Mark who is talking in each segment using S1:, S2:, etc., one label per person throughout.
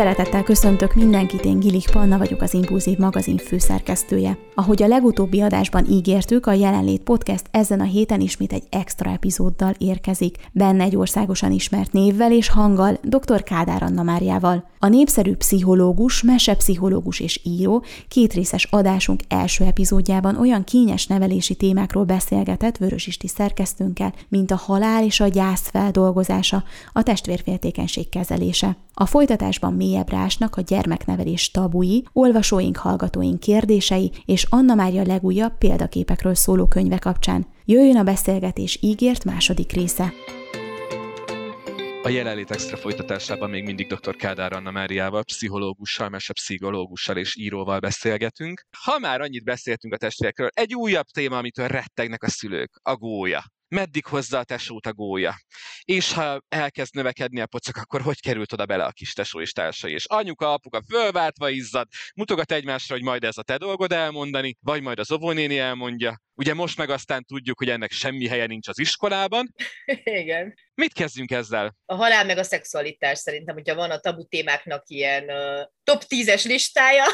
S1: Szeretettel köszöntök mindenkit, én Gilik Panna vagyok az Impulzív magazin főszerkesztője. Ahogy a legutóbbi adásban ígértük, a Jelenlét Podcast ezen a héten ismét egy extra epizóddal érkezik, benne egy országosan ismert névvel és hanggal, dr. Kádár Anna Máriával. A népszerű pszichológus, mesepszichológus és író kétrészes adásunk első epizódjában olyan kényes nevelési témákról beszélgetett Vörösisti szerkesztőnkkel, mint a halál és a gyász feldolgozása, a testvérféltékenység kezelése. A folytatásban mélyebbre ásnak a gyermeknevelés tabui, olvasóink, hallgatóink kérdései és Anna Mária legújabb példaképekről szóló könyve kapcsán. Jöjjön a beszélgetés ígért második része.
S2: A jelenlét extra folytatásában még mindig dr. Kádár Anna Máriával, pszichológussal, mesepszichológussal és íróval beszélgetünk. Ha már annyit beszéltünk a testvérekről, egy újabb téma, amitől rettegnek a szülők, a gólya meddig hozza a tesót a gólya. És ha elkezd növekedni a pocak, akkor hogy került oda bele a kis tesó és társai. És anyuka, apuka fölváltva izzad, mutogat egymásra, hogy majd ez a te dolgod elmondani, vagy majd az óvónéni elmondja. Ugye most meg aztán tudjuk, hogy ennek semmi helye nincs az iskolában.
S3: Igen.
S2: Mit kezdjünk ezzel?
S3: A halál meg a szexualitás szerintem, hogyha van a tabu témáknak ilyen uh, top 10-es listája,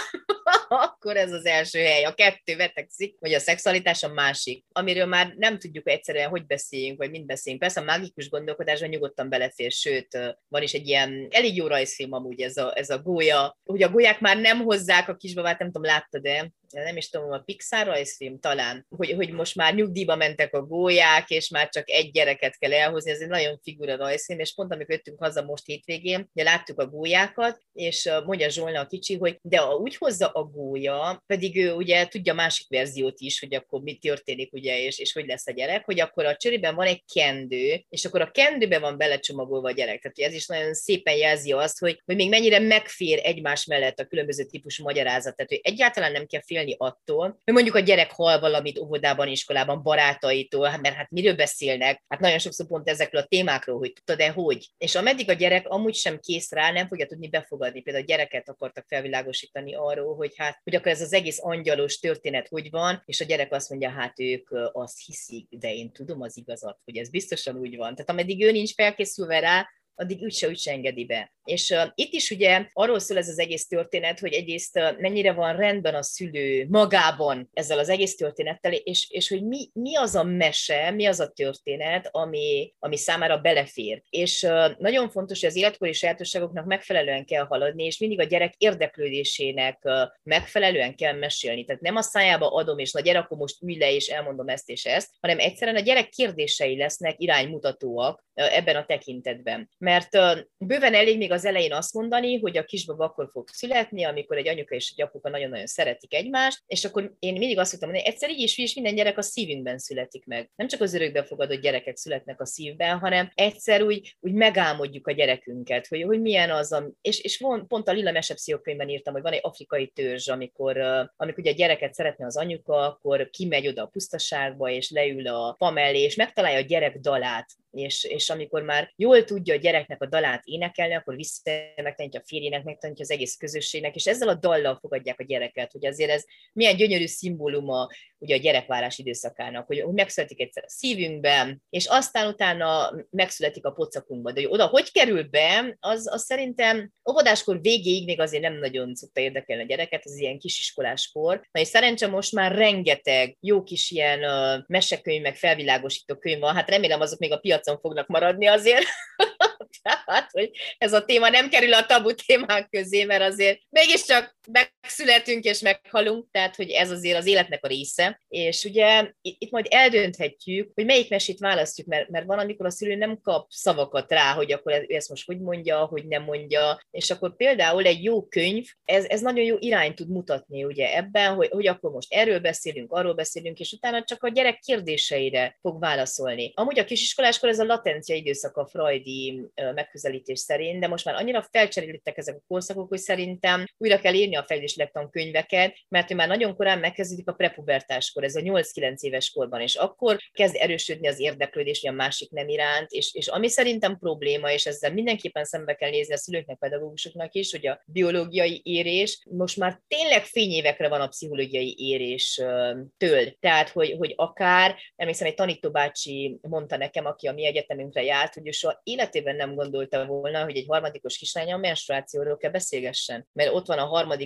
S3: akkor ez az első hely. A kettő vetekszik, vagy a szexualitás a másik, amiről már nem tudjuk egyszerűen, hogy beszéljünk, vagy mind beszéljünk. Persze a mágikus gondolkodásban nyugodtan belefér, sőt, van is egy ilyen elég jó rajzfilm amúgy ez a, ez a gólya, hogy a gólyák már nem hozzák a kisbabát, nem tudom, láttad-e, nem is tudom, a Pixar rajzfilm talán, hogy, hogy most már nyugdíjba mentek a gólyák, és már csak egy gyereket kell elhozni, ez egy nagyon figura rajzfilm, és pont amikor jöttünk haza most hétvégén, ugye láttuk a gólyákat, és mondja Zsolna a kicsi, hogy de ha úgy hozza a gólya, pedig ő ugye tudja a másik verziót is, hogy akkor mi történik, ugye, és, és hogy lesz a gyerek, hogy akkor a csörében van egy kendő, és akkor a kendőbe van belecsomagolva a gyerek. Tehát ez is nagyon szépen jelzi azt, hogy, hogy még mennyire megfér egymás mellett a különböző típusú magyarázat. Tehát, hogy egyáltalán nem kell félni attól, hogy mondjuk a gyerek hal valamit óvodában, iskolában, barátaitól, hát mert hát miről beszélnek? Hát nagyon sokszor pont ezekről a témákról, hogy tudod-e hogy. És ameddig a gyerek amúgy sem kész rá, nem fogja tudni befogadni. Például a gyereket akartak felvilágosítani arról, hogy hát, hogy akkor ez az egész angyalos történet hogy van, és a gyerek azt mondja, hát ők azt hiszik, de én tudom az igazat, hogy ez biztosan úgy van. Tehát ameddig ő nincs felkészülve rá, addig úgyse, úgyse engedi be. És uh, itt is ugye arról szól ez az egész történet, hogy egyrészt uh, mennyire van rendben a szülő magában ezzel az egész történettel, és, és hogy mi, mi az a mese, mi az a történet, ami, ami számára belefér. És uh, nagyon fontos, hogy az életkori sajátosságoknak megfelelően kell haladni, és mindig a gyerek érdeklődésének uh, megfelelően kell mesélni. Tehát nem a szájába adom, és na gyere, akkor most ülj le, és elmondom ezt és ezt, hanem egyszerűen a gyerek kérdései lesznek iránymutatóak uh, ebben a tekintetben mert bőven elég még az elején azt mondani, hogy a kisbaba akkor fog születni, amikor egy anyuka és egy apuka nagyon-nagyon szeretik egymást, és akkor én mindig azt szoktam mondani, egyszer így is, is minden gyerek a szívünkben születik meg. Nem csak az örökbefogadott gyerekek születnek a szívben, hanem egyszer úgy, úgy megálmodjuk a gyerekünket, hogy, hogy milyen az, a, és, és von, pont a Lila Mesepsziókönyvben írtam, hogy van egy afrikai törzs, amikor, amikor ugye a gyereket szeretne az anyuka, akkor kimegy oda a pusztaságba, és leül a fa és megtalálja a gyerek dalát, és, és amikor már jól tudja a gyereknek a dalát énekelni, akkor vissza megtanítja a férjének, megtanítja az egész közösségnek, és ezzel a dallal fogadják a gyereket, hogy azért ez milyen gyönyörű szimbóluma ugye a gyerekvárás időszakának, hogy, megszületik egyszer a szívünkben, és aztán utána megszületik a pocakunkban. De hogy oda hogy kerül be, az, az szerintem óvodáskor végéig még azért nem nagyon szokta érdekelni a gyereket, az ilyen kisiskoláskor. Na és szerencsé most már rengeteg jó kis ilyen uh, mesekönyv, meg felvilágosító könyv van, hát remélem azok még a piacon fognak maradni azért. Tehát, hogy ez a téma nem kerül a tabu témák közé, mert azért mégiscsak megszületünk és meghalunk, tehát hogy ez azért az életnek a része. És ugye itt majd eldönthetjük, hogy melyik mesét választjuk, mert, mert van, amikor a szülő nem kap szavakat rá, hogy akkor ezt most hogy mondja, hogy nem mondja, és akkor például egy jó könyv, ez, ez nagyon jó irányt tud mutatni ugye ebben, hogy, hogy akkor most erről beszélünk, arról beszélünk, és utána csak a gyerek kérdéseire fog válaszolni. Amúgy a kisiskoláskor ez a latencia időszaka Freudi megközelítés szerint, de most már annyira felcserélődtek ezek a korszakok, hogy szerintem újra kell írni a fejlődéslektan könyveket, mert ő már nagyon korán megkezdődik a prepubertáskor, ez a 8-9 éves korban, és akkor kezd erősödni az érdeklődés a másik nem iránt, és, és ami szerintem probléma, és ezzel mindenképpen szembe kell nézni a szülőknek, pedagógusoknak is, hogy a biológiai érés most már tényleg fényévekre van a pszichológiai éréstől. Tehát, hogy, hogy akár, emlékszem, egy tanítóbácsi mondta nekem, aki a mi egyetemünkre járt, hogy ő soha életében nem gondolta volna, hogy egy harmadikos kislány a menstruációról kell beszélgessen. Mert ott van a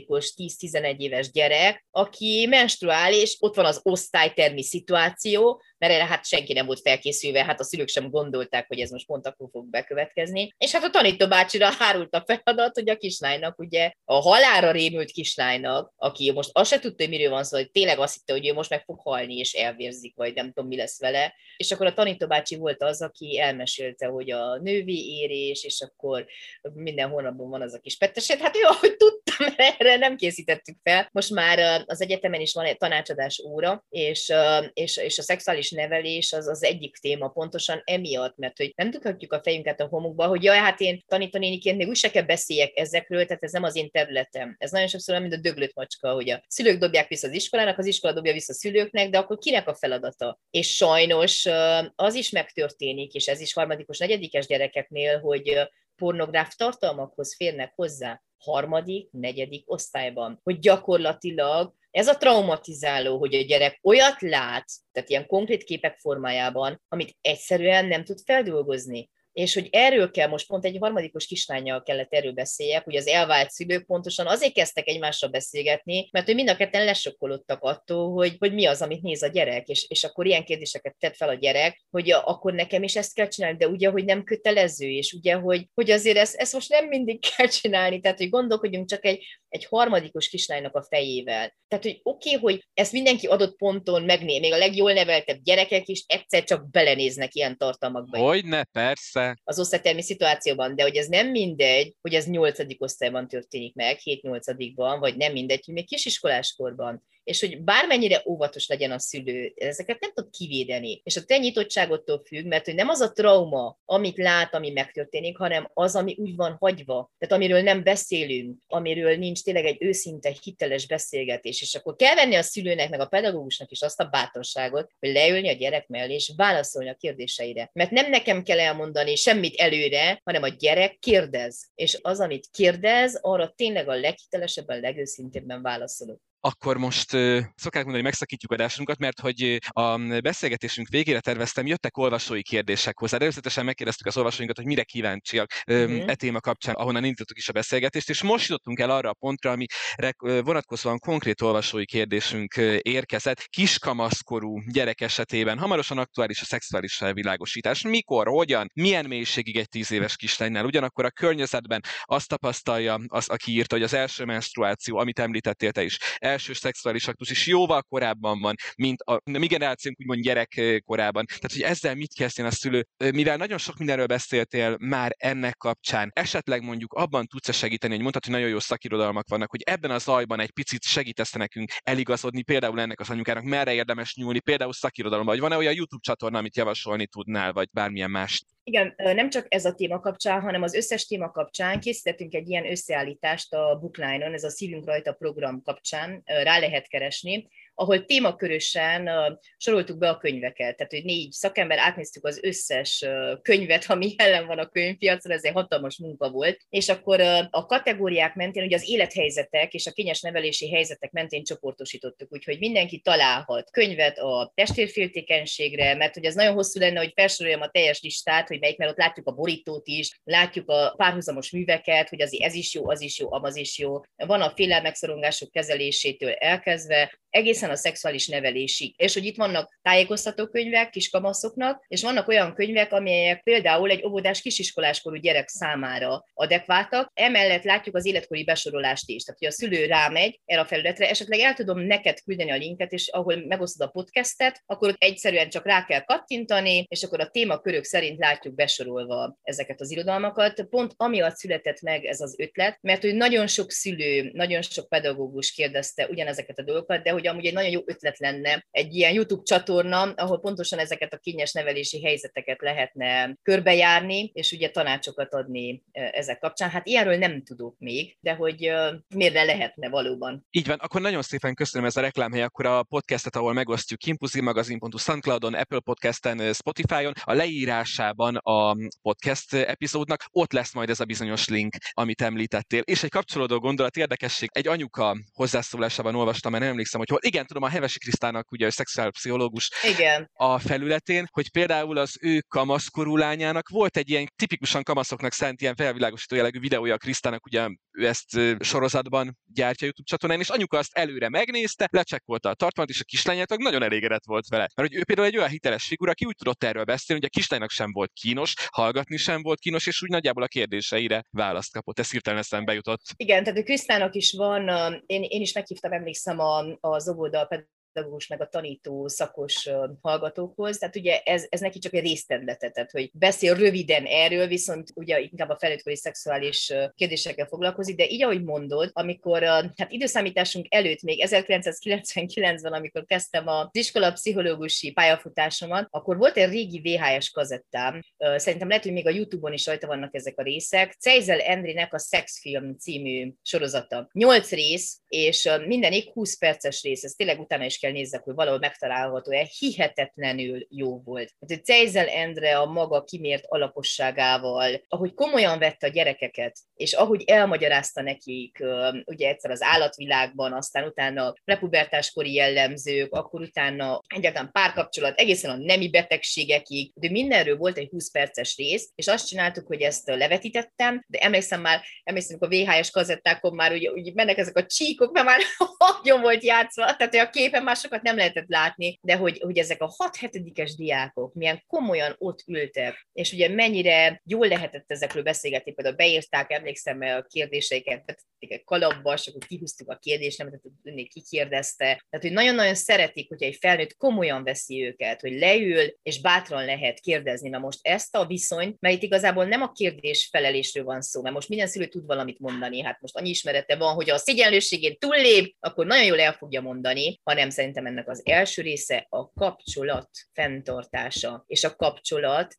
S3: harmadikos 10-11 éves gyerek, aki menstruál, és ott van az osztálytermi szituáció, mert erre hát senki nem volt felkészülve, hát a szülők sem gondolták, hogy ez most pont akkor fog bekövetkezni. És hát a tanító bácsira hárult a feladat, hogy a kislánynak, ugye a halára rémült kislánynak, aki most azt se tudta, hogy miről van szó, hogy tényleg azt hitte, hogy ő most meg fog halni, és elvérzik, vagy nem tudom, mi lesz vele. És akkor a tanító bácsi volt az, aki elmesélte, hogy a nővi érés, és akkor minden hónapban van az a kis pettesed. Hát jó, hogy tudtam, erre nem készítettük fel. Most már az egyetemen is van egy tanácsadás óra, és, és, és a szexuális nevelés az az egyik téma pontosan emiatt, mert hogy nem tudhatjuk a fejünket a homokba, hogy jaj, hát én tanítanéniként még úgy se kell beszéljek ezekről, tehát ez nem az én területem. Ez nagyon sokszor olyan, mint a döglött macska, hogy a szülők dobják vissza az iskolának, az iskola dobja vissza a szülőknek, de akkor kinek a feladata? És sajnos az is megtörténik, és ez is harmadikos, negyedikes gyerekeknél, hogy pornográf tartalmakhoz férnek hozzá harmadik, negyedik osztályban, hogy gyakorlatilag ez a traumatizáló, hogy a gyerek olyat lát, tehát ilyen konkrét képek formájában, amit egyszerűen nem tud feldolgozni és hogy erről kell, most pont egy harmadikos kislányjal kellett erről beszéljek, hogy az elvált szülők pontosan azért kezdtek egymással beszélgetni, mert hogy mind a ketten lesokkolódtak attól, hogy, hogy mi az, amit néz a gyerek, és, és akkor ilyen kérdéseket tett fel a gyerek, hogy a, akkor nekem is ezt kell csinálni, de ugye, hogy nem kötelező, és ugye, hogy, hogy azért ezt, ezt most nem mindig kell csinálni, tehát hogy gondolkodjunk csak egy, egy harmadikos kislánynak a fejével. Tehát, hogy oké, okay, hogy ezt mindenki adott ponton megné, még a legjól neveltebb gyerekek is egyszer csak belenéznek ilyen tartalmakba.
S2: Hogyne, persze
S3: az osztálytermi szituációban, de hogy ez nem mindegy, hogy ez nyolcadik osztályban történik meg, 7-8-ban, vagy nem mindegy, hogy még kisiskoláskorban és hogy bármennyire óvatos legyen a szülő, ezeket nem tud kivédeni. És a te nyitottságottól függ, mert hogy nem az a trauma, amit lát, ami megtörténik, hanem az, ami úgy van hagyva, tehát amiről nem beszélünk, amiről nincs tényleg egy őszinte, hiteles beszélgetés. És akkor kell venni a szülőnek, meg a pedagógusnak is azt a bátorságot, hogy leülni a gyerek mellé, és válaszolni a kérdéseire. Mert nem nekem kell elmondani semmit előre, hanem a gyerek kérdez. És az, amit kérdez, arra tényleg a leghitelesebben, legőszintébben válaszolok
S2: akkor most szokták mondani, hogy megszakítjuk adásunkat, mert hogy a beszélgetésünk végére terveztem, jöttek olvasói kérdések hozzá. Előzetesen megkérdeztük az olvasóinkat, hogy mire kíváncsiak uh-huh. e téma kapcsán, ahonnan indítottuk is a beszélgetést, és most jutottunk el arra a pontra, amire vonatkozóan konkrét olvasói kérdésünk érkezett. Kiskamaszkorú gyerek esetében hamarosan aktuális a szexuális felvilágosítás. Mikor, hogyan, milyen mélységig egy tíz éves kislánynál? Ugyanakkor a környezetben azt tapasztalja, az, aki írta, hogy az első menstruáció, amit említettél te is, első szexuális aktus is jóval korábban van, mint a mi generációnk úgymond gyerek korában. Tehát, hogy ezzel mit kezdjen a szülő? Mivel nagyon sok mindenről beszéltél már ennek kapcsán, esetleg mondjuk abban tudsz segíteni, hogy mondtad, hogy nagyon jó szakirodalmak vannak, hogy ebben a zajban egy picit segítesz nekünk eligazodni, például ennek az anyukának merre érdemes nyúlni, például szakirodalomban, vagy van-e olyan YouTube csatorna, amit javasolni tudnál, vagy bármilyen más?
S3: Igen, nem csak ez a téma kapcsán, hanem az összes téma kapcsán készítettünk egy ilyen összeállítást a Bookline-on, ez a Szívünk rajta program kapcsán, rá lehet keresni, ahol témakörösen soroltuk be a könyveket. Tehát, hogy négy szakember átnéztük az összes könyvet, ami jelen van a könyvpiacon, ez egy hatalmas munka volt, és akkor a kategóriák mentén, ugye az élethelyzetek és a kényes nevelési helyzetek mentén csoportosítottuk, úgyhogy mindenki találhat könyvet a testvérféltékenységre, mert hogy ez nagyon hosszú lenne, hogy felsoroljam a teljes listát, hogy melyik, mert ott látjuk a borítót is, látjuk a párhuzamos műveket, hogy az ez is jó, az is jó, az is jó. Van a félelmek, szorongások kezelésétől elkezdve, egészen a szexuális nevelésig. És hogy itt vannak tájékoztatókönyvek kiskamaszoknak, és vannak olyan könyvek, amelyek például egy óvodás kisiskoláskorú gyerek számára adekváltak. Emellett látjuk az életkori besorolást is. Tehát, hogy a szülő rámegy erre a felületre, esetleg el tudom neked küldeni a linket, és ahol megosztod a podcastet, akkor ott egyszerűen csak rá kell kattintani, és akkor a témakörök szerint látjuk besorolva ezeket az irodalmakat. Pont amiatt született meg ez az ötlet, mert hogy nagyon sok szülő, nagyon sok pedagógus kérdezte ugyanezeket a dolgokat, de hogy amúgy egy nagyon jó ötlet lenne egy ilyen YouTube csatorna, ahol pontosan ezeket a kényes nevelési helyzeteket lehetne körbejárni, és ugye tanácsokat adni ezek kapcsán. Hát ilyenről nem tudok még, de hogy miért ne lehetne valóban.
S2: Így van, akkor nagyon szépen köszönöm ez a reklámhely, akkor a podcastet, ahol megosztjuk impulzivmagazin.hu, SoundCloudon, Apple Podcasten, Spotify-on, a leírásában a podcast epizódnak ott lesz majd ez a bizonyos link, amit említettél. És egy kapcsolódó gondolat, érdekesség, egy anyuka hozzászólásában olvastam, mert nem emlékszem, hogy hol. Igen, tudom, a Hevesi Krisztának, ugye a szexuálpszichológus
S3: Igen.
S2: a felületén, hogy például az ő kamaszkorú lányának volt egy ilyen tipikusan kamaszoknak szent ilyen felvilágosító jellegű videója a Krisztának, ugye ő ezt sorozatban gyártja YouTube csatornán, és anyuka azt előre megnézte, lecsekkolta a tartalmat, és a kislányát nagyon elégedett volt vele. Mert hogy ő például egy olyan hiteles figura, aki úgy tudott erről beszélni, hogy a kislánynak sem volt kínos, hallgatni sem volt kínos, és úgy nagyjából a kérdéseire választ kapott. Ez hirtelen eszembe jutott.
S3: Igen, tehát a Krisztának is van, én, én is meghívtam, emlékszem a, a Zoboda pedagógus, meg a tanító szakos hallgatókhoz. Tehát ugye ez, ez neki csak egy részterülete, tehát hogy beszél röviden erről, viszont ugye inkább a felnőttkori szexuális kérdésekkel foglalkozik, de így, ahogy mondod, amikor hát időszámításunk előtt, még 1999-ben, amikor kezdtem az iskola pszichológusi pályafutásomat, akkor volt egy régi VHS kazettám, szerintem lehet, hogy még a YouTube-on is rajta vannak ezek a részek, Cejzel Endrinek a Sexfilm című sorozata. Nyolc rész, és mindenik 20 perces rész, ez tényleg utána is kell nézzek, hogy valahol megtalálható-e, hihetetlenül jó volt. Hát, Cejzel Endre a maga kimért alaposságával, ahogy komolyan vette a gyerekeket, és ahogy elmagyarázta nekik, ugye egyszer az állatvilágban, aztán utána prepubertáskori jellemzők, akkor utána egyáltalán párkapcsolat, egészen a nemi betegségekig, de mindenről volt egy 20 perces rész, és azt csináltuk, hogy ezt levetítettem, de emlékszem már, emlékszem, a VHS kazettákon már ugye, ugye mennek ezek a csíkok, mert már nagyon volt játszva, tehát a képen már sokat nem lehetett látni, de hogy, hogy ezek a 6-7-es diákok milyen komolyan ott ültek, és ugye mennyire jól lehetett ezekről beszélgetni, például beírták, emlékszem a kérdéseiket, betették egy kalapba, és akkor kihúztuk a kérdést, nem tudni, ki kérdezte. Tehát, hogy nagyon-nagyon szeretik, hogyha egy felnőtt komolyan veszi őket, hogy leül, és bátran lehet kérdezni. Na most ezt a viszonyt, mert itt igazából nem a kérdés felelésről van szó, mert most minden szülő tud valamit mondani, hát most annyi ismerete van, hogy a szégyenlőségén túllép, akkor nagyon jól el fogja mondani, hanem szerintem ennek az első része a kapcsolat fenntartása. És a kapcsolat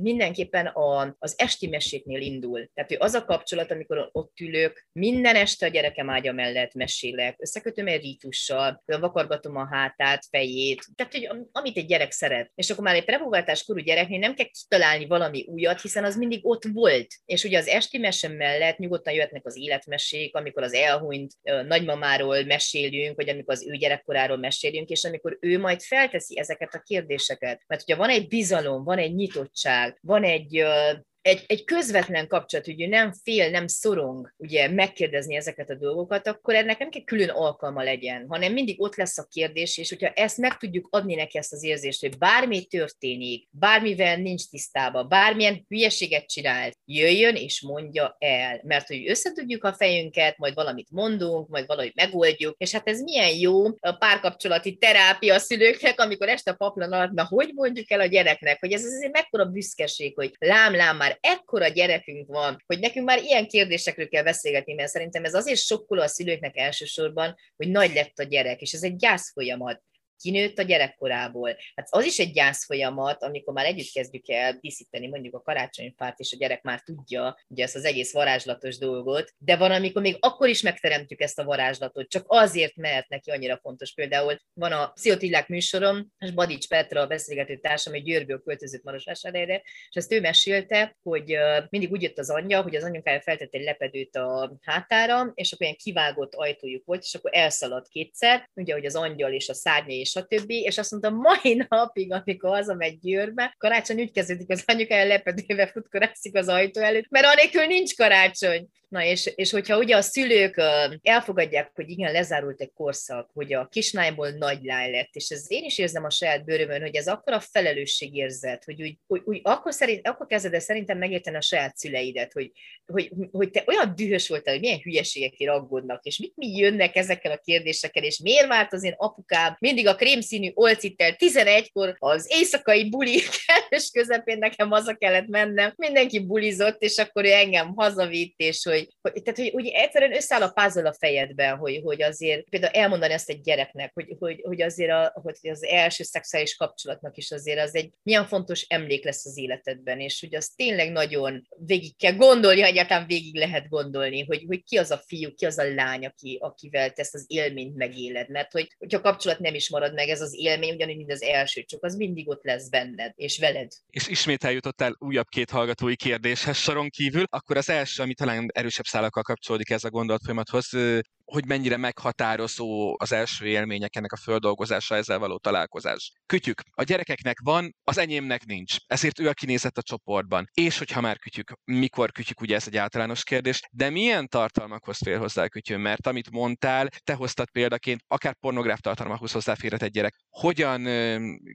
S3: mindenképpen a, az esti meséknél indul. Tehát hogy az a kapcsolat, amikor ott ülök, minden este a gyerekem ágya mellett mesélek, összekötöm egy rítussal, vakargatom a hátát, fejét, tehát hogy amit egy gyerek szeret. És akkor már egy prepubertás korú gyereknél nem kell kitalálni valami újat, hiszen az mindig ott volt. És ugye az esti mese mellett nyugodtan jöhetnek az életmesék, amikor az elhunyt nagymamáról mesélünk, vagy amikor az ő gyerekkoráról mesélünk, és amikor ő majd felteszi ezeket a kérdéseket. Mert hogyha van egy bizalom, van egy nyitott bizottság, van egy egy, egy közvetlen kapcsolat, hogy nem fél, nem szorong ugye megkérdezni ezeket a dolgokat, akkor ennek nem kell külön alkalma legyen, hanem mindig ott lesz a kérdés, és hogyha ezt meg tudjuk adni neki ezt az érzést, hogy bármi történik, bármivel nincs tisztában, bármilyen hülyeséget csinált, jöjjön és mondja el, mert hogy összetudjuk a fejünket, majd valamit mondunk, majd valahogy megoldjuk, és hát ez milyen jó a párkapcsolati terápia a szülőknek, amikor este a paplan alatt, na hogy mondjuk el a gyereknek, hogy ez azért mekkora büszkeség, hogy lám, lám, már már ekkora gyerekünk van, hogy nekünk már ilyen kérdésekről kell beszélgetni, mert szerintem ez azért sokkoló a szülőknek elsősorban, hogy nagy lett a gyerek, és ez egy gyász folyamat kinőtt a gyerekkorából. Hát az is egy gyász folyamat, amikor már együtt kezdjük el díszíteni mondjuk a karácsonyfát, és a gyerek már tudja ugye ezt az egész varázslatos dolgot, de van, amikor még akkor is megteremtjük ezt a varázslatot, csak azért, mert neki annyira fontos. Például van a Pszichotillák műsorom, és Badics Petra, a beszélgető társam, egy Győrből költözött Marosvásárhelyre, és ezt ő mesélte, hogy mindig úgy jött az anyja, hogy az anyukája feltett egy lepedőt a hátára, és akkor ilyen kivágott ajtójuk volt, és akkor elszaladt kétszer, ugye, hogy az angyal és a szárnya és stb. És azt mondta, mai napig, amikor hazamegy Győrbe, karácsony úgy kezdődik, az anyukája lepedővel futkorászik az ajtó előtt, mert anélkül nincs karácsony. Na és, és hogyha ugye a szülők elfogadják, hogy igen, lezárult egy korszak, hogy a kislányból nagy lány lett, és ez én is érzem a saját bőrömön, hogy ez akkor a felelősségérzet, hogy úgy, úgy, úgy akkor, szerint, akkor kezded el szerintem megérteni a saját szüleidet, hogy, hogy, hogy te olyan dühös voltál, hogy milyen hülyeségekért aggódnak, és mit mi jönnek ezekkel a kérdésekkel, és miért vált az én apukám mindig a krémszínű olcittel 11-kor az éjszakai buli kellős közepén nekem haza kellett mennem, mindenki bulizott, és akkor ő engem hazavitt, és hogy hogy, hogy, tehát, hogy, hogy egyszerűen összeáll a puzzle a fejedben, hogy, hogy azért például elmondani ezt egy gyereknek, hogy, hogy, hogy azért a, hogy az első szexuális kapcsolatnak is azért az egy milyen fontos emlék lesz az életedben, és hogy az tényleg nagyon végig kell gondolni, ha egyáltalán végig lehet gondolni, hogy, hogy ki az a fiú, ki az a lány, aki, akivel te ezt az élményt megéled. Mert hogy, hogyha a kapcsolat nem is marad meg, ez az élmény, ugyanúgy, mint az első, csak az mindig ott lesz benned, és veled.
S2: És ismét eljutottál újabb két hallgatói kérdéshez soron kívül, akkor az első, ami talán erősebb szálakkal kapcsolódik ez a gondolatfolyamathoz, hogy mennyire meghatározó az első élmények ennek a földolgozása, ezzel való találkozás. Kütyük. A gyerekeknek van, az enyémnek nincs. Ezért ő a kinézett a csoportban. És hogyha már kütyük, mikor kütyük, ugye ez egy általános kérdés, de milyen tartalmakhoz fér hozzá a kütyő? Mert amit mondtál, te hoztad példaként, akár pornográf tartalmakhoz hozzáférhet egy gyerek. Hogyan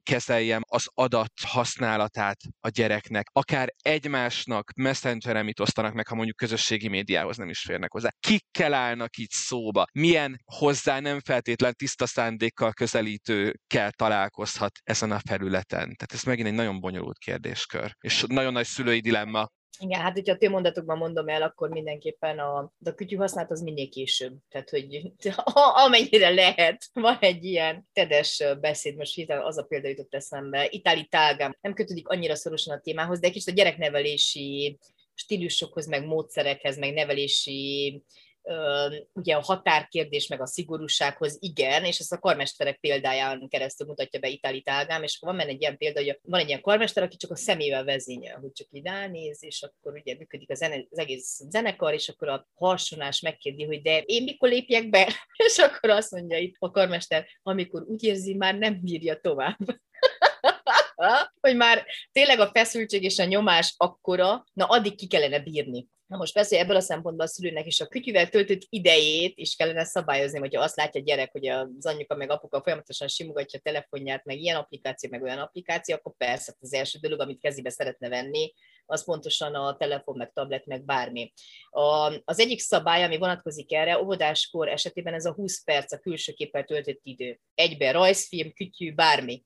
S2: kezeljem az adat használatát a gyereknek? Akár egymásnak messengeren mit osztanak meg, ha mondjuk közösségi médiához nem is férnek hozzá. Kikkel állnak itt szó szóba, milyen hozzá nem feltétlen tiszta szándékkal közelítőkkel találkozhat ezen a felületen. Tehát ez megint egy nagyon bonyolult kérdéskör, és nagyon nagy szülői dilemma.
S3: Igen, hát hogyha a mondatokban mondom el, akkor mindenképpen a, a kütyű használat az minél később. Tehát, hogy amennyire lehet. Van egy ilyen tedes beszéd, most az a példa jutott eszembe. Itáli tágám nem kötődik annyira szorosan a témához, de egy kicsit a gyereknevelési stílusokhoz, meg módszerekhez, meg nevelési ugye a határkérdés meg a szigorúsághoz igen, és ezt a karmesterek példáján keresztül mutatja be Itáli Tágám, és van benne egy ilyen példa, hogy van egy ilyen karmester, aki csak a szemével vezényel, hogy csak így ránéz, és akkor ugye működik a zene, az egész zenekar, és akkor a harsonás megkérdi, hogy de én mikor lépjek be? És akkor azt mondja itt a karmester, amikor úgy érzi, már nem bírja tovább hogy már tényleg a feszültség és a nyomás akkora, na addig ki kellene bírni. Na most persze ebből a szempontból a szülőnek is a kütyüvel töltött idejét is kellene szabályozni, hogyha azt látja a gyerek, hogy az anyuka meg apuka folyamatosan simogatja a telefonját, meg ilyen applikáció, meg olyan applikáció, akkor persze az első dolog, amit kezébe szeretne venni, az pontosan a telefon, meg tablet, meg bármi. A, az egyik szabály, ami vonatkozik erre, óvodáskor esetében ez a 20 perc a külső képpel töltött idő. Egybe rajzfilm, kütyű, bármi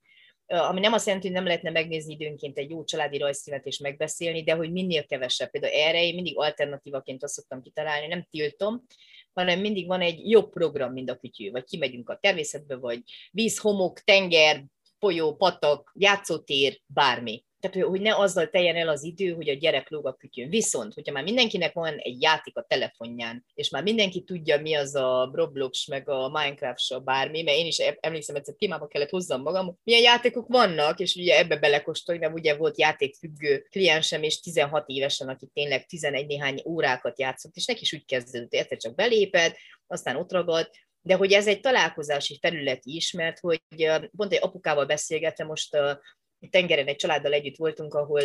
S3: ami nem azt jelenti, hogy nem lehetne megnézni időnként egy jó családi rajzfilmet és megbeszélni, de hogy minél kevesebb. Például erre én mindig alternatívaként azt szoktam kitalálni, nem tiltom, hanem mindig van egy jobb program, mint a kütyű, vagy kimegyünk a természetbe, vagy víz, homok, tenger, folyó, patak, játszótér, bármi tehát hogy ne azzal teljen el az idő, hogy a gyerek lóg a kütyön. Viszont, hogyha már mindenkinek van egy játék a telefonján, és már mindenki tudja, mi az a Roblox, meg a Minecraft, bármi, mert én is emlékszem, egyszer témába kellett hozzam magam, milyen játékok vannak, és ugye ebbe belekostolj, mert ugye volt játékfüggő kliensem, és 16 évesen, aki tényleg 11 néhány órákat játszott, és neki is úgy kezdődött, egyszer csak belépett, aztán ott ragadt, de hogy ez egy találkozási terület is, mert hogy pont egy apukával beszélgettem most tengeren egy családdal együtt voltunk, ahol,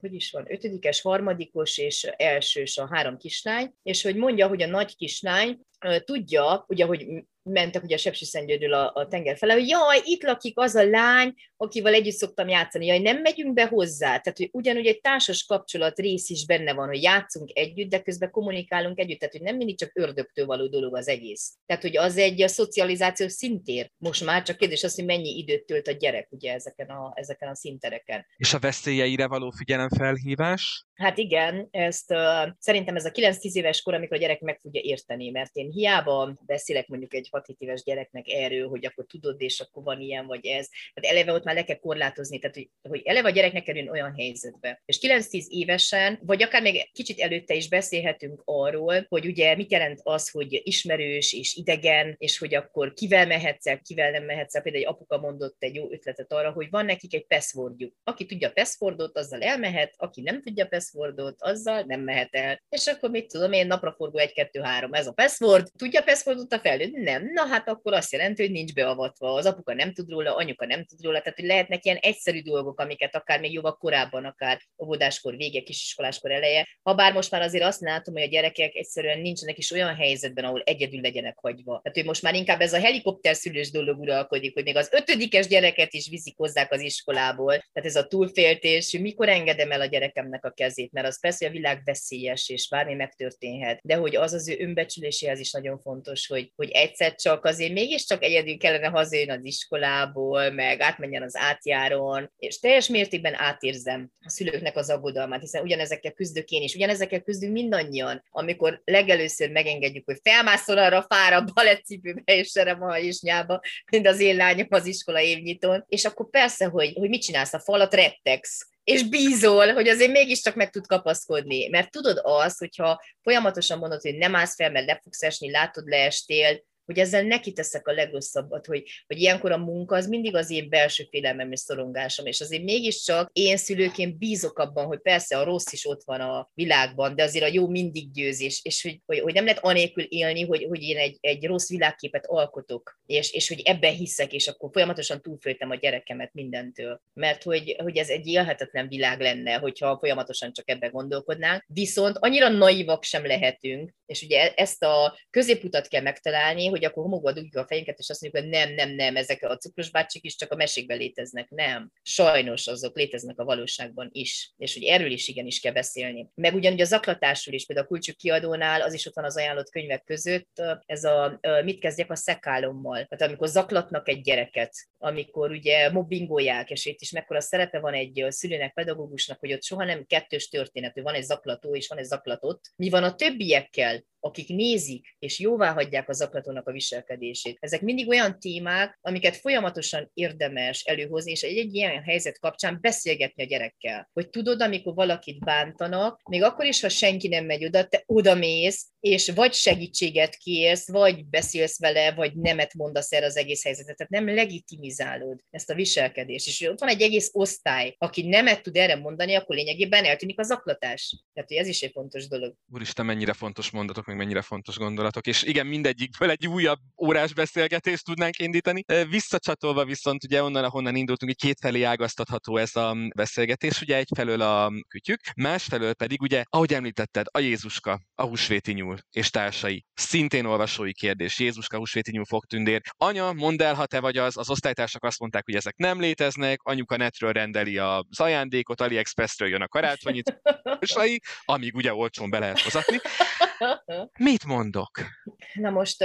S3: hogy is van, ötödikes, harmadikos és elsős a három kislány, és hogy mondja, hogy a nagy kislány tudja, ugye, hogy mentek ugye a Sepsiszentgyörgyről a, a tenger fele, hogy jaj, itt lakik az a lány, akivel együtt szoktam játszani, jaj, nem megyünk be hozzá. Tehát, hogy ugyanúgy egy társas kapcsolat rész is benne van, hogy játszunk együtt, de közben kommunikálunk együtt, tehát, hogy nem mindig csak ördögtől való dolog az egész. Tehát, hogy az egy a szocializáció szintér. Most már csak kérdés az, hogy mennyi időt tölt a gyerek ugye ezeken a, ezeken a szintereken.
S2: És a veszélyeire való figyelemfelhívás?
S3: Hát igen, ezt uh, szerintem ez a 9-10 éves kor, amikor a gyerek meg tudja érteni, mert én hiába beszélek mondjuk egy 6 éves gyereknek erről, hogy akkor tudod, és akkor van ilyen vagy ez. Tehát eleve ott már le kell korlátozni, tehát hogy, hogy eleve a gyereknek kerül olyan helyzetbe. És 9-10 évesen, vagy akár még kicsit előtte is beszélhetünk arról, hogy ugye mit jelent az, hogy ismerős és idegen, és hogy akkor kivel mehetsz el, kivel nem mehetsz el. Például egy apuka mondott egy jó ötletet arra, hogy van nekik egy passwordjuk. Aki tudja a passwordot, azzal elmehet, aki nem tudja a passwordot, azzal nem mehet el. És akkor mit tudom én, napraforgó 1, 2, 3, ez a password. Tudja a passwordot a felnőtt? Nem. Na hát akkor azt jelenti, hogy nincs beavatva. Az apuka nem tud róla, anyuka nem tud róla, tehát hogy lehetnek ilyen egyszerű dolgok, amiket akár még jóval korábban, akár óvodáskor vége, kisiskoláskor eleje. Habár most már azért azt látom, hogy a gyerekek egyszerűen nincsenek is olyan helyzetben, ahol egyedül legyenek hagyva. Tehát, hogy most már inkább ez a helikopter szülős dolog uralkodik, hogy még az ötödikes gyereket is viszik hozzák az iskolából. Tehát ez a túlféltés, hogy mikor engedem el a gyerekemnek a kezét, mert az persze, hogy a világ veszélyes, és bármi megtörténhet, de hogy az az ő önbecsüléséhez is nagyon fontos, hogy, hogy egyszer csak azért mégiscsak egyedül kellene hazajön az iskolából, meg átmenjen az az átjáron, és teljes mértékben átérzem a szülőknek az aggodalmát, hiszen ugyanezekkel küzdök én is, ugyanezekkel küzdünk mindannyian, amikor legelőször megengedjük, hogy felmászol arra a fára, balettcipőbe és seremaha és nyába, mint az én lányom az iskola évnyitón, és akkor persze, hogy, hogy mit csinálsz, a falat rettegsz, és bízol, hogy azért mégiscsak meg tud kapaszkodni. Mert tudod azt, hogyha folyamatosan mondod, hogy nem állsz fel, mert le fogsz esni, látod, leestél, hogy ezzel neki teszek a legrosszabbat, hogy, hogy ilyenkor a munka az mindig az én belső félelmem és szorongásom, és azért mégiscsak én szülőként bízok abban, hogy persze a rossz is ott van a világban, de azért a jó mindig győz, és, hogy, hogy, hogy nem lehet anélkül élni, hogy, hogy én egy, egy rossz világképet alkotok, és, és hogy ebben hiszek, és akkor folyamatosan túlfőtem a gyerekemet mindentől. Mert hogy, hogy ez egy élhetetlen világ lenne, hogyha folyamatosan csak ebben gondolkodnánk. Viszont annyira naivak sem lehetünk, és ugye e, ezt a középutat kell megtalálni, hogy akkor homokba dugjuk a fejünket, és azt mondjuk, hogy nem, nem, nem, ezek a cukros is csak a mesékben léteznek. Nem. Sajnos azok léteznek a valóságban is. És hogy erről is igenis kell beszélni. Meg ugyanúgy a zaklatásról is, például a Kulcsuk kiadónál, az is ott van az ajánlott könyvek között, ez a mit kezdjek a szekálommal. Tehát amikor zaklatnak egy gyereket, amikor ugye mobbingolják, és itt is mekkora szerepe van egy szülőnek, pedagógusnak, hogy ott soha nem kettős történet, hogy van egy zaklató és van egy zaklatott. Mi van a többiekkel? akik nézik és jóvá hagyják az zaklatónak a viselkedését. Ezek mindig olyan témák, amiket folyamatosan érdemes előhozni, és egy, egy ilyen helyzet kapcsán beszélgetni a gyerekkel. Hogy tudod, amikor valakit bántanak, még akkor is, ha senki nem megy oda, te oda mész, és vagy segítséget kérsz, vagy beszélsz vele, vagy nemet mondasz erre az egész helyzetet. Tehát nem legitimizálod ezt a viselkedést. És ott van egy egész osztály, aki nemet tud erre mondani, akkor lényegében eltűnik a zaklatás. Tehát, hogy ez is egy fontos dolog.
S2: Úristen, mennyire fontos mondatok, meg mennyire fontos gondolatok, és igen, mindegyikből egy újabb órás beszélgetést tudnánk indítani. Visszacsatolva viszont ugye onnan, ahonnan indultunk, hogy kétfelé ágaztatható ez a beszélgetés, ugye egyfelől a kütyük, másfelől pedig ugye, ahogy említetted, a Jézuska, a húsvéti nyúl és társai. Szintén olvasói kérdés. Jézuska, húsvéti nyúl, fogtündér. Anya, mondd el, ha te vagy az, az osztálytársak azt mondták, hogy ezek nem léteznek, anyuka netről rendeli az ajándékot, AliExpressről jön a karácsonyit, amíg ugye olcsón be lehet hozatni. Mit mondok?
S3: Na most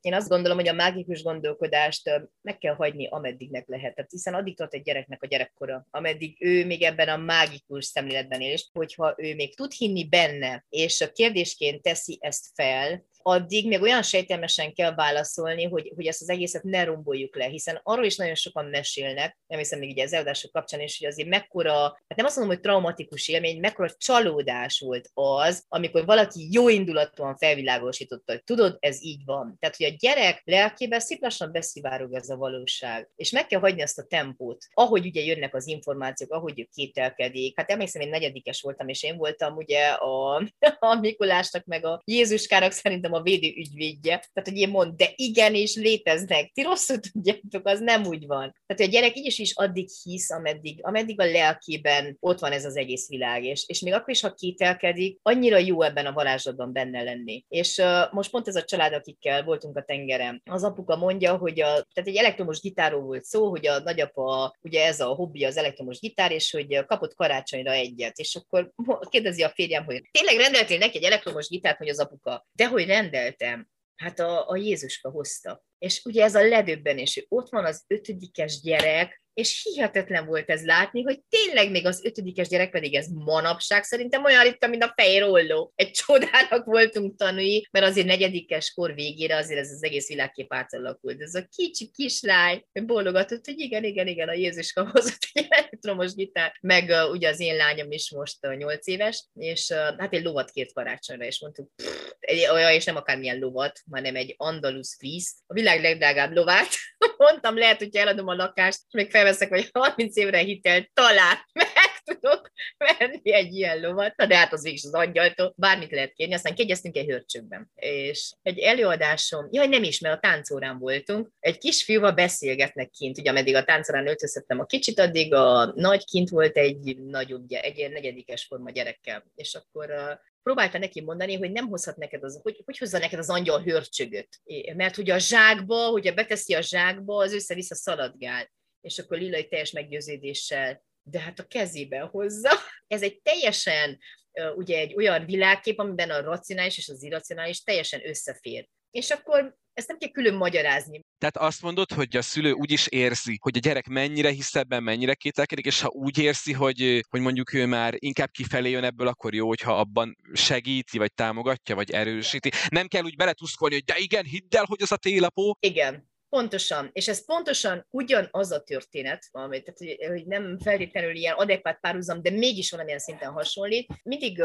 S3: én azt gondolom, hogy a mágikus gondolkodást meg kell hagyni, ameddignek lehet. Tehát hiszen addig tart egy gyereknek a gyerekkora, ameddig ő még ebben a mágikus szemléletben él, hogyha ő még tud hinni benne, és kérdésként teszi ezt fel, addig még olyan sejtelmesen kell válaszolni, hogy, hogy ezt az egészet ne romboljuk le, hiszen arról is nagyon sokan mesélnek, nem hiszem még ugye az előadások kapcsán is, hogy azért mekkora, hát nem azt mondom, hogy traumatikus élmény, mekkora csalódás volt az, amikor valaki jó indulatúan felvilágosította, hogy tudod, ez így van. Tehát, hogy a gyerek lelkében szép lassan beszivárog ez a valóság, és meg kell hagyni ezt a tempót, ahogy ugye jönnek az információk, ahogy ő kételkedik. Hát emlékszem, én negyedikes voltam, és én voltam ugye a, a Mikulásnak, meg a Jézuskának szerintem a a védő ügyvédje. Tehát, hogy én mond, de igenis léteznek, ti rosszul tudjátok, az nem úgy van. Tehát, hogy a gyerek így is, is addig hisz, ameddig, ameddig a lelkében ott van ez az egész világ, és, és még akkor is, ha kételkedik, annyira jó ebben a varázslatban benne lenni. És uh, most pont ez a család, akikkel voltunk a tengeren, az apuka mondja, hogy a, tehát egy elektromos gitáról volt szó, hogy a nagyapa, ugye ez a hobbi az elektromos gitár, és hogy kapott karácsonyra egyet, és akkor kérdezi a férjem, hogy tényleg rendeltél neki egy elektromos gitárt, hogy az apuka, de hogy rend rendeltem, hát a, a Jézuska hozta. És ugye ez a ledöbbenés, hogy ott van az ötödikes gyerek, és hihetetlen volt ez látni, hogy tényleg még az ötödikes gyerek pedig ez manapság szerintem olyan ritka, mint a fehér olló. Egy csodának voltunk tanúi, mert azért negyedikes kor végére azért ez az egész világkép átalakult. Ez a kicsi kislány bólogatott, hogy igen, igen, igen, a Jézuska hozott egy elektromos gitár, meg uh, ugye az én lányom is most uh, 8 éves, és uh, hát egy lovat kért karácsonyra, és mondtuk, pff, egy, olyan, és nem akármilyen lovat, hanem egy Andalus Fleece, a világ legdrágább lovát. Mondtam, lehet, hogy eladom a lakást, és még felveszek, vagy 30 évre hitel, talán meg tudok venni egy ilyen lovat. Na de hát az végig az angyaltól, bármit lehet kérni, aztán kegyeztünk egy hörcsökben. És egy előadásom, jaj nem is, mert a táncórán voltunk, egy kisfiúval beszélgetnek kint, ugye ameddig a táncórán öltöztettem a kicsit, addig a nagy kint volt egy nagyobb, egy negyedikes forma gyerekkel. És akkor próbálta neki mondani, hogy nem hozhat neked az, hogy, hogy hozza neked az angyal hörcsögöt. Mert ugye a zsákba, hogyha beteszi a zsákba, az össze-vissza szaladgál. És akkor Lilai teljes meggyőződéssel, de hát a kezében hozza. Ez egy teljesen, ugye egy olyan világkép, amiben a racionális és az irracionális teljesen összefér. És akkor ezt nem kell külön magyarázni.
S2: Tehát azt mondod, hogy a szülő úgy is érzi, hogy a gyerek mennyire hisz ebben, mennyire kételkedik, és ha úgy érzi, hogy, hogy mondjuk ő már inkább kifelé jön ebből, akkor jó, hogyha abban segíti, vagy támogatja, vagy erősíti. Nem kell úgy beletuszkolni, hogy de igen, hidd el, hogy az a télapó.
S3: Igen, Pontosan, és ez pontosan ugyanaz a történet, amit, tehát, hogy nem feltétlenül ilyen adekvát párhuzam, de mégis valamilyen szinten hasonlít. Mindig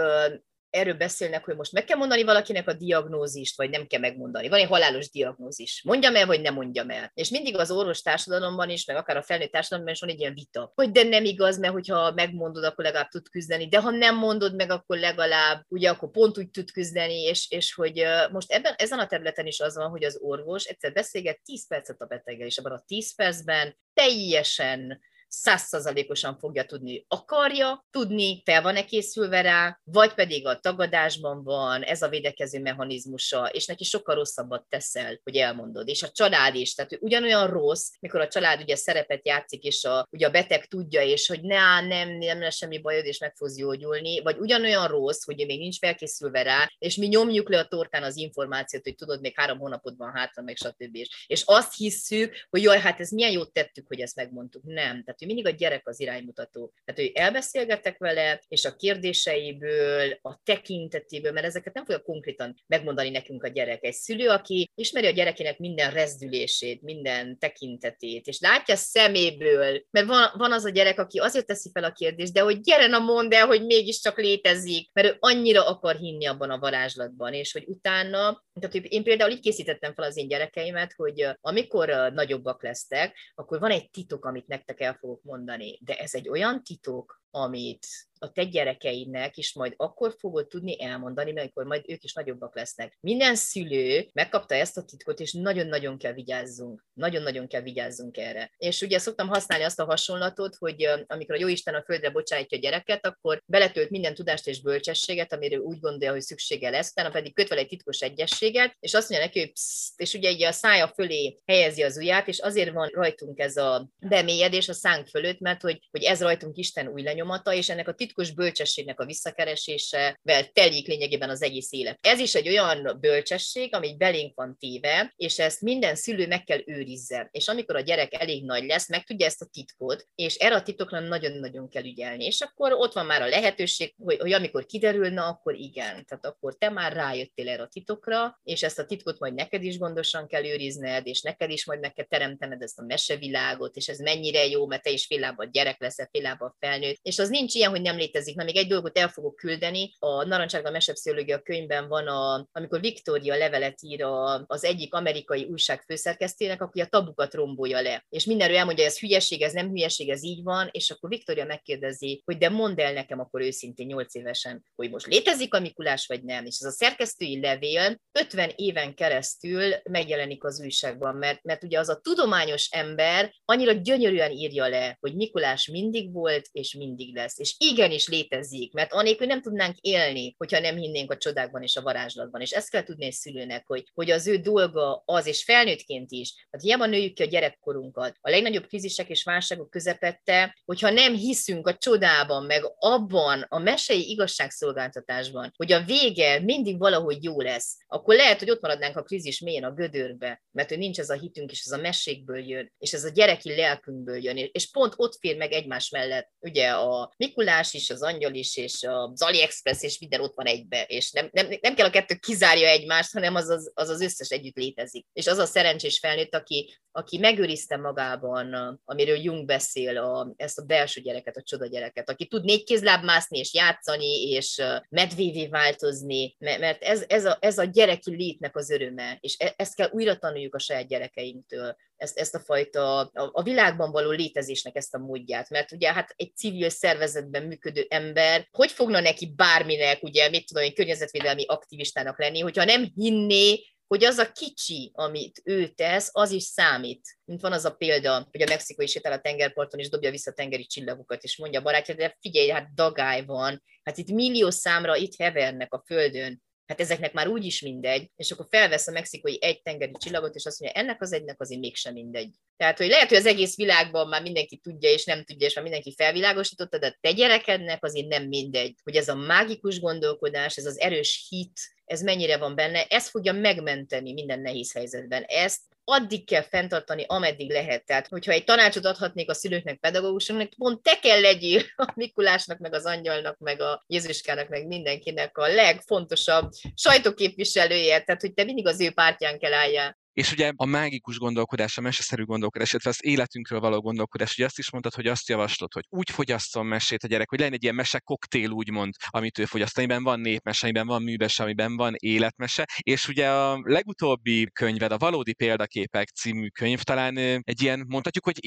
S3: erről beszélnek, hogy most meg kell mondani valakinek a diagnózist, vagy nem kell megmondani. Van egy halálos diagnózis. Mondjam el, vagy nem mondjam el. És mindig az orvos társadalomban is, meg akár a felnőtt társadalomban is van egy ilyen vita, hogy de nem igaz, mert hogyha megmondod, akkor legalább tud küzdeni, de ha nem mondod meg, akkor legalább, ugye akkor pont úgy tud küzdeni, és, és hogy most ebben, ezen a területen is az van, hogy az orvos egyszer beszélget 10 percet a beteggel, és abban a 10 percben teljesen százszerzalékosan fogja tudni, akarja tudni, fel van-e készülve rá, vagy pedig a tagadásban van, ez a védekező mechanizmusa, és neki sokkal rosszabbat teszel, hogy elmondod. És a család is, tehát ugyanolyan rossz, mikor a család ugye szerepet játszik, és a, ugye a beteg tudja, és hogy ne, nem, nem lesz semmi bajod, és meg fogsz gyógyulni, vagy ugyanolyan rossz, hogy még nincs felkészülve rá, és mi nyomjuk le a tortán az információt, hogy tudod, még három hónapod van hátra, meg stb. És azt hisszük, hogy jaj, hát ez milyen jót tettük, hogy ezt megmondtuk. Nem. Tehát hogy mindig a gyerek az iránymutató. Tehát, hogy elbeszélgetek vele, és a kérdéseiből, a tekintetéből, mert ezeket nem fogja konkrétan megmondani nekünk a gyerek. Egy szülő, aki ismeri a gyerekének minden rezdülését, minden tekintetét, és látja szeméből, mert van, van az a gyerek, aki azért teszi fel a kérdést, de hogy gyere, na mondd el, hogy mégiscsak létezik, mert ő annyira akar hinni abban a varázslatban, és hogy utána, tehát én például így készítettem fel az én gyerekeimet, hogy amikor nagyobbak lesztek, akkor van egy titok, amit nektek el fogok mondani, de ez egy olyan titok, amit a te gyerekeidnek is majd akkor fogod tudni elmondani, mert akkor majd ők is nagyobbak lesznek. Minden szülő megkapta ezt a titkot, és nagyon-nagyon kell vigyázzunk. Nagyon-nagyon kell vigyázzunk erre. És ugye szoktam használni azt a hasonlatot, hogy amikor a Jóisten a földre bocsájtja a gyereket, akkor beletölt minden tudást és bölcsességet, amire úgy gondolja, hogy szüksége lesz, utána pedig köt vele egy titkos egyességet, és azt mondja neki, hogy pszt, és ugye így a szája fölé helyezi az ujját, és azért van rajtunk ez a bemélyedés a szánk fölött, mert hogy, hogy ez rajtunk Isten új lenyomata, és ennek a titkos bölcsességnek a visszakeresésevel telik lényegében az egész élet. Ez is egy olyan bölcsesség, ami belénk van téve, és ezt minden szülő meg kell őrizze. És amikor a gyerek elég nagy lesz, meg tudja ezt a titkot, és erre a titokra nagyon-nagyon kell ügyelni. És akkor ott van már a lehetőség, hogy, hogy amikor kiderülne, akkor igen. Tehát akkor te már rájöttél erre a titokra, és ezt a titkot majd neked is gondosan kell őrizned, és neked is majd meg kell teremtened ezt a mesevilágot, és ez mennyire jó, mert te is fél gyerek leszel, fél lábad felnőtt. És az nincs ilyen, hogy nem létezik. Na, még egy dolgot el fogok küldeni. A Narancsárga Mesepszichológia könyvben van, a, amikor Viktória levelet ír a, az egyik amerikai újság főszerkesztének, aki a tabukat rombolja le. És mindenről elmondja, hogy ez hülyeség, ez nem hülyeség, ez így van, és akkor Viktória megkérdezi, hogy de mondd el nekem akkor őszintén, 8 évesen, hogy most létezik a Mikulás, vagy nem. És ez a szerkesztői levél 50 éven keresztül megjelenik az újságban, mert, mert ugye az a tudományos ember annyira gyönyörűen írja le, hogy Mikulás mindig volt, és mindig lesz. És igenis is létezik, mert anélkül nem tudnánk élni, hogyha nem hinnénk a csodákban és a varázslatban. És ezt kell tudni egy szülőnek, hogy, hogy az ő dolga az, és felnőttként is, hát hiába nőjük ki a gyerekkorunkat, a legnagyobb krízisek és válságok közepette, hogyha nem hiszünk a csodában, meg abban a mesei igazságszolgáltatásban, hogy a vége mindig valahogy jó lesz, akkor lehet, hogy ott maradnánk a krízis mélyen a gödörbe, mert hogy nincs ez a hitünk, és ez a mesékből jön, és ez a gyereki lelkünkből jön, és pont ott fér meg egymás mellett, ugye a Mikulás is, az angyal is, és az AliExpress, és minden ott van egybe, és nem, nem, nem kell a kettő kizárja egymást, hanem az az, az az összes együtt létezik. És az a szerencsés felnőtt, aki, aki megőrizte magában, amiről Jung beszél, a, ezt a belső gyereket, a csoda gyereket, aki tud négy kézláb mászni, és játszani, és medvévé változni, mert ez, ez, a, ez a gyereki létnek az öröme, és e, ezt kell újra tanuljuk a saját gyerekeinktől, ezt, ezt a fajta, a, a világban való létezésnek ezt a módját, mert ugye hát egy civil szervezetben működő ember, hogy fogna neki bárminek, ugye, mit tudom én, környezetvédelmi aktivistának lenni, hogyha nem hinné, hogy az a kicsi, amit ő tesz, az is számít. Mint van az a példa, hogy a mexikai sétál a tengerparton, és dobja vissza a tengeri csillagokat, és mondja a barátja, de figyelj, hát dagály van, hát itt millió számra itt hevernek a földön, hát ezeknek már úgyis mindegy, és akkor felvesz a mexikói egy tengeri csillagot, és azt mondja, ennek az egynek azért mégsem mindegy. Tehát, hogy lehet, hogy az egész világban már mindenki tudja, és nem tudja, és már mindenki felvilágosította, de a te gyerekednek azért nem mindegy, hogy ez a mágikus gondolkodás, ez az erős hit, ez mennyire van benne, ez fogja megmenteni minden nehéz helyzetben. Ezt addig kell fenntartani, ameddig lehet. Tehát, hogyha egy tanácsot adhatnék a szülőknek, pedagógusoknak, pont te kell legyél a Mikulásnak, meg az angyalnak, meg a Jézuskának, meg mindenkinek a legfontosabb sajtóképviselője, tehát, hogy te mindig az ő pártján kell álljál.
S2: És ugye a mágikus gondolkodás, a meseszerű gondolkodás, illetve az életünkről való gondolkodás, ugye azt is mondtad, hogy azt javaslod, hogy úgy fogyasszon mesét a gyerek, hogy legyen egy ilyen mese koktél, úgymond, amit ő fogyaszt, amiben van népmese, amiben van művese, amiben van életmese. És ugye a legutóbbi könyved, a Valódi Példaképek című könyv talán egy ilyen, mondhatjuk, hogy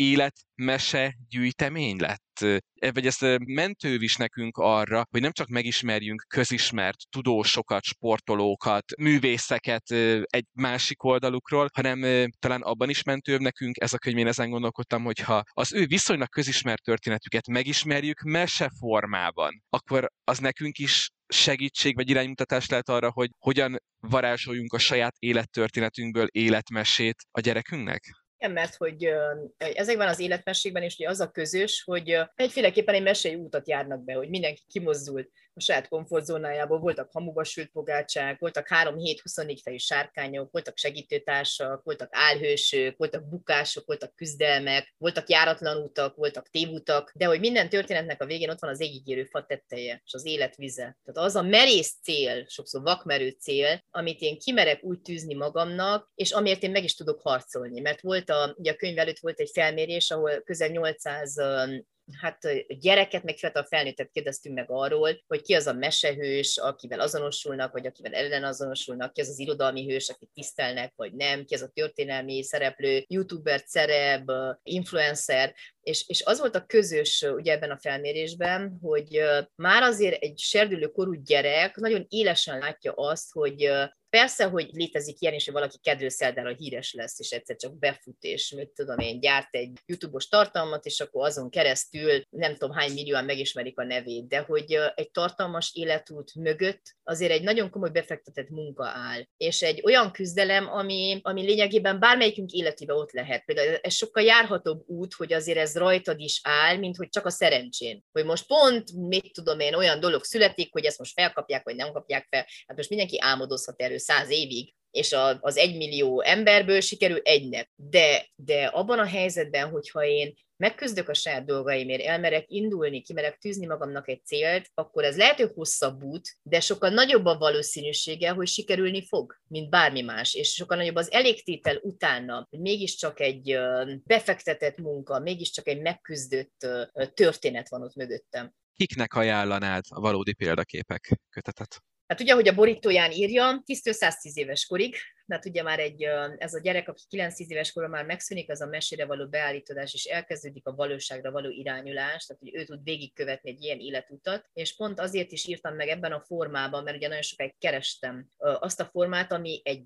S2: életmese gyűjtemény lett vagy ez mentő is nekünk arra, hogy nem csak megismerjünk közismert tudósokat, sportolókat, művészeket egy másik oldalukról, hanem talán abban is mentőbb nekünk ez a könyv, én ezen gondolkodtam, hogy ha az ő viszonylag közismert történetüket megismerjük mese formában, akkor az nekünk is segítség vagy iránymutatás lehet arra, hogy hogyan varázsoljunk a saját élettörténetünkből életmesét a gyerekünknek?
S3: Igen, mert hogy ezekben az életmesékben is ugye az a közös, hogy egyféleképpen egy mesei útat járnak be, hogy mindenki kimozdult a saját komfortzónájából, voltak hamuba sült pogácsák, voltak 3 7 24 fejű sárkányok, voltak segítőtársak, voltak álhősök, voltak bukások, voltak küzdelmek, voltak járatlan utak, voltak tévutak, de hogy minden történetnek a végén ott van az égigérő fa tetteje, és az élet vize. Tehát az a merész cél, sokszor vakmerő cél, amit én kimerek úgy tűzni magamnak, és amiért én meg is tudok harcolni. Mert volt a, ugye a könyv előtt volt egy felmérés, ahol közel 800 hát gyereket, meg fiatal felnőttet kérdeztünk meg arról, hogy ki az a mesehős, akivel azonosulnak, vagy akivel ellen azonosulnak, ki az az irodalmi hős, akit tisztelnek, vagy nem, ki az a történelmi szereplő, youtuber, szerep, influencer, és, és az volt a közös ugye ebben a felmérésben, hogy már azért egy serdülő korú gyerek nagyon élesen látja azt, hogy Persze, hogy létezik ilyen is, hogy valaki kedőszerdára híres lesz, és egyszer csak befut, és mit tudom én, gyárt egy YouTube-os tartalmat, és akkor azon keresztül nem tudom hány millióan megismerik a nevét, de hogy egy tartalmas életút mögött azért egy nagyon komoly befektetett munka áll, és egy olyan küzdelem, ami, ami lényegében bármelyikünk életében ott lehet. Például ez sokkal járhatóbb út, hogy azért ez rajtad is áll, mint hogy csak a szerencsén. Hogy most pont, mit tudom én, olyan dolog születik, hogy ezt most felkapják, vagy nem kapják fel. Hát most mindenki álmodozhat erről száz évig, és az egymillió emberből sikerül egynek. De, de abban a helyzetben, hogyha én megküzdök a saját dolgaimért, elmerek indulni, kimerek tűzni magamnak egy célt, akkor ez lehet, hogy hosszabb út, de sokkal nagyobb a valószínűsége, hogy sikerülni fog, mint bármi más, és sokkal nagyobb az elégtétel utána, hogy mégiscsak egy befektetett munka, mégiscsak egy megküzdött történet van ott mögöttem.
S2: Kiknek ajánlanád a valódi példaképek kötetet?
S3: Hát ugye, hogy a borítóján írja, 10-110 éves korig, mert ugye már egy, ez a gyerek, aki 9-10 éves korban már megszűnik, az a mesére való beállítodás, és elkezdődik a valóságra való irányulás, tehát hogy ő tud végigkövetni egy ilyen életutat, és pont azért is írtam meg ebben a formában, mert ugye nagyon sokáig kerestem azt a formát, ami egy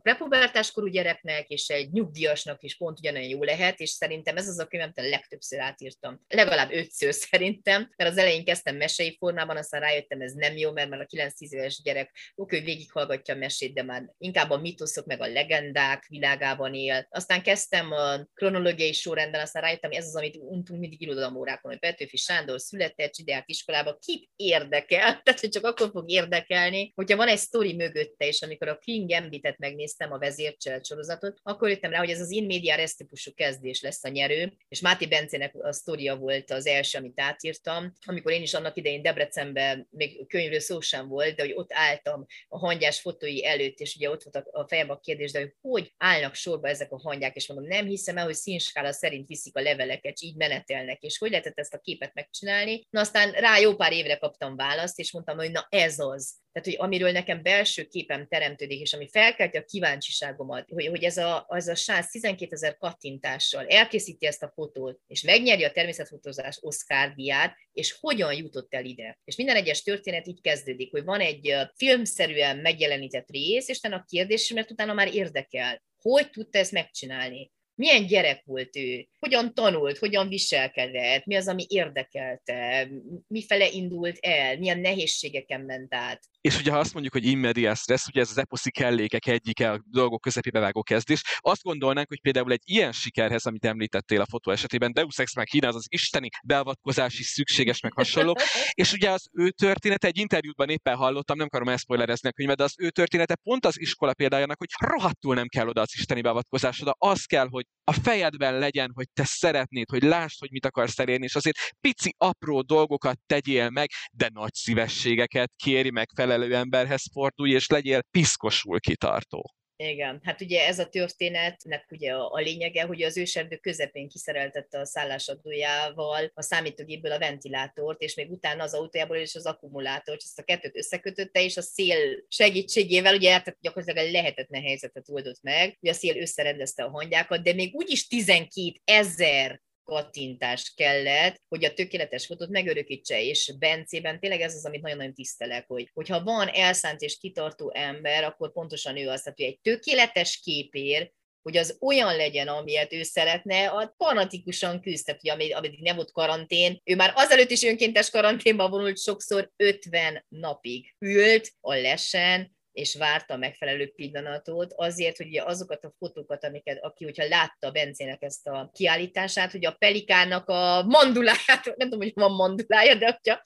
S3: korú gyereknek és egy nyugdíjasnak is pont ugyanolyan jó lehet, és szerintem ez az a könyv, amit a legtöbbször átírtam. Legalább ötször szerintem, mert az elején kezdtem mesei formában, aztán rájöttem, ez nem jó, mert már a 9-10 éves gyerek, oké, végighallgatja a mesét, de már inkább a mitoszok meg a legendák világában él. Aztán kezdtem a kronológiai sorrendben, aztán rájöttem, hogy ez az, amit untunk mindig irodalomórákon, hogy Petőfi Sándor született, Csideák iskolába, kit érdekel? Tehát, hogy csak akkor fog érdekelni, hogyha van egy sztori mögötte, és amikor a King Gambitet megnéztem, a vezércsel sorozatot, akkor jöttem rá, hogy ez az in media res típusú kezdés lesz a nyerő, és Máté Bencének a sztoria volt az első, amit átírtam, amikor én is annak idején Debrecenben még könyvről szó sem volt, de hogy ott álltam a hangyás fotói előtt, és ugye ott volt a fejemben a kérdés, de hogy hogy állnak sorba ezek a hangyák, és mondom, nem hiszem el, hogy színskála szerint viszik a leveleket, és így menetelnek, és hogy lehetett ezt a képet megcsinálni. Na aztán rá jó pár évre kaptam választ, és mondtam, hogy na ez az. Tehát, hogy amiről nekem belső képem teremtődik, és ami felkelti a kíváncsiságomat, hogy, hogy ez a, az a sáz 12 ezer kattintással elkészíti ezt a fotót, és megnyeri a természetfotózás Oscar díját, és hogyan jutott el ide. És minden egyes történet így kezdődik, hogy van egy filmszerűen megjelenített rész, és a kérdés, mert utána már érdekel, hogy tudta ezt megcsinálni? Milyen gyerek volt ő, hogyan tanult, hogyan viselkedett, mi az, ami érdekelte, mifele indult el, milyen nehézségeken ment át.
S2: És ugye ha azt mondjuk, hogy immediate stress, ugye ez az eposzi kellékek egyike, a dolgok közepébe vágó kezdés, azt gondolnánk, hogy például egy ilyen sikerhez, amit említettél a fotó esetében, Deus Ex Machina, az az isteni beavatkozás is szükséges, meg hasonló. és ugye az ő története, egy interjúban éppen hallottam, nem akarom elszpoilerezni a könyvet, de az ő története pont az iskola példájának, hogy rohadtul nem kell oda az isteni beavatkozásod, az kell, hogy a fejedben legyen, hogy te szeretnéd, hogy lásd, hogy mit akarsz elérni, és azért pici, apró dolgokat tegyél meg, de nagy szívességeket kéri megfelelő emberhez fordulj, és legyél piszkosul kitartó.
S3: Igen, hát ugye ez a történetnek ugye a, a lényege, hogy az őserdő közepén kiszereltette a szállásadójával a számítógépből a ventilátort, és még utána az autójából is az akkumulátort, és ezt a kettőt összekötötte, és a szél segítségével, ugye hát gyakorlatilag egy lehetetlen helyzetet oldott meg, ugye a szél összerendezte a hangyákat, de még úgyis 12 ezer kattintás kellett, hogy a tökéletes fotót megörökítse, és Bencében tényleg ez az, amit nagyon-nagyon tisztelek, hogy hogyha van elszánt és kitartó ember, akkor pontosan ő az, tehát hogy egy tökéletes képér, hogy az olyan legyen, amilyet ő szeretne, a fanatikusan küzd, tehát amíg, amíg nem volt karantén, ő már azelőtt is önkéntes karanténba vonult sokszor 50 napig. Ült a lesen, és várta a megfelelő pillanatot, azért, hogy ugye azokat a fotókat, amiket, aki hogyha látta Bencének ezt a kiállítását, hogy a pelikának a manduláját, nem tudom, hogy van mandulája, de hogyha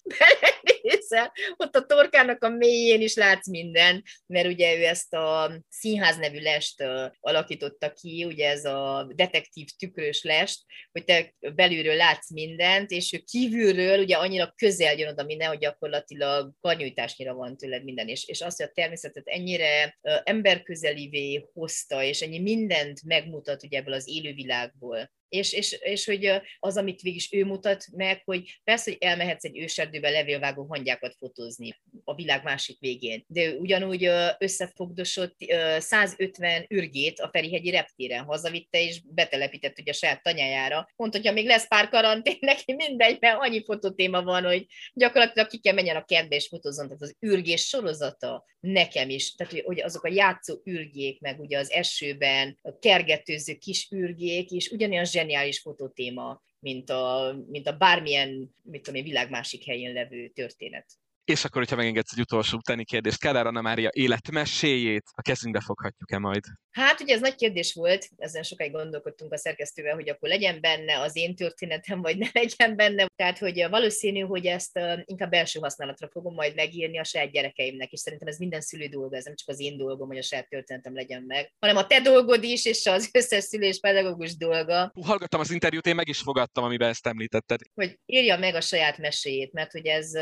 S3: belenézel, ott a torkának a mélyén is látsz mindent, mert ugye ő ezt a színház nevű lest alakította ki, ugye ez a detektív tükrös lest, hogy te belülről látsz mindent, és ő kívülről ugye annyira közel jön oda minden, hogy gyakorlatilag karnyújtásnyira van tőled minden, és, és azt, hogy a természet tehát ennyire emberközelivé hozta, és ennyi mindent megmutat ugye ebből az élővilágból, és, és, és hogy az, amit végig ő mutat meg, hogy persze, hogy elmehetsz egy őserdőbe levélvágó hangyákat fotózni a világ másik végén, de ugyanúgy összefogdosott 150 ürgét a Ferihegyi reptéren hazavitte, és betelepített ugye a saját tanyájára. Mondta, hogy ha még lesz pár karantén, neki mindegy, mert annyi fototéma van, hogy gyakorlatilag ki kell menjen a kertbe és fotózzon. Tehát az ürgés sorozata nekem is, tehát hogy azok a játszó ürgék, meg ugye az esőben kergetőző kis ürgék, és ugyanolyan zseniális fototéma, mint a, mint a bármilyen, mit tudom én, világ másik helyén levő történet.
S2: És akkor, hogyha megengedsz egy utolsó utáni kérdést, Kádár Anna Mária életmeséjét a kezünkbe foghatjuk-e majd?
S3: Hát ugye ez nagy kérdés volt, ezen sokáig gondolkodtunk a szerkesztővel, hogy akkor legyen benne az én történetem, vagy ne legyen benne. Tehát, hogy valószínű, hogy ezt inkább belső használatra fogom majd megírni a saját gyerekeimnek, és szerintem ez minden szülő dolga, ez nem csak az én dolgom, hogy a saját történetem legyen meg, hanem a te dolgod is, és az összes szülő és pedagógus dolga.
S2: Hallgattam az interjút, én meg is fogadtam, amiben ezt említetted.
S3: Hogy írja meg a saját meséjét, mert hogy ez